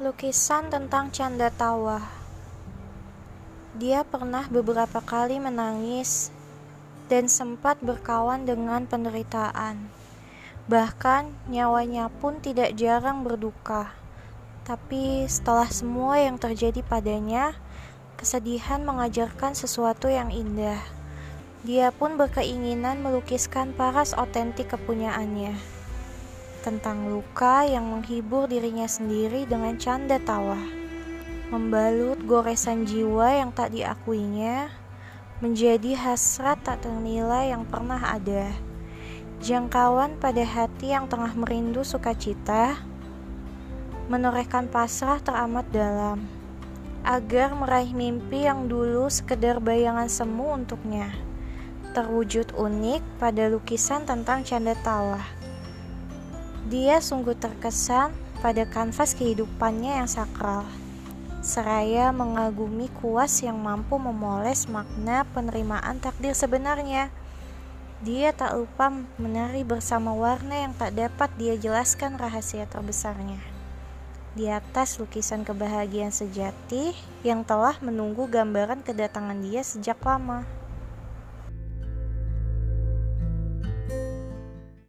Lukisan tentang canda tawa. Dia pernah beberapa kali menangis dan sempat berkawan dengan penderitaan. Bahkan nyawanya pun tidak jarang berduka. Tapi setelah semua yang terjadi padanya, kesedihan mengajarkan sesuatu yang indah. Dia pun berkeinginan melukiskan paras otentik kepunyaannya tentang luka yang menghibur dirinya sendiri dengan canda tawa, membalut goresan jiwa yang tak diakuinya menjadi hasrat tak ternilai yang pernah ada, jangkauan pada hati yang tengah merindu sukacita, menorehkan pasrah teramat dalam, agar meraih mimpi yang dulu sekedar bayangan semu untuknya, terwujud unik pada lukisan tentang canda tawa. Dia sungguh terkesan pada kanvas kehidupannya yang sakral. Seraya mengagumi kuas yang mampu memoles makna penerimaan takdir sebenarnya. Dia tak lupa menari bersama warna yang tak dapat dia jelaskan rahasia terbesarnya. Di atas lukisan kebahagiaan sejati yang telah menunggu gambaran kedatangan dia sejak lama.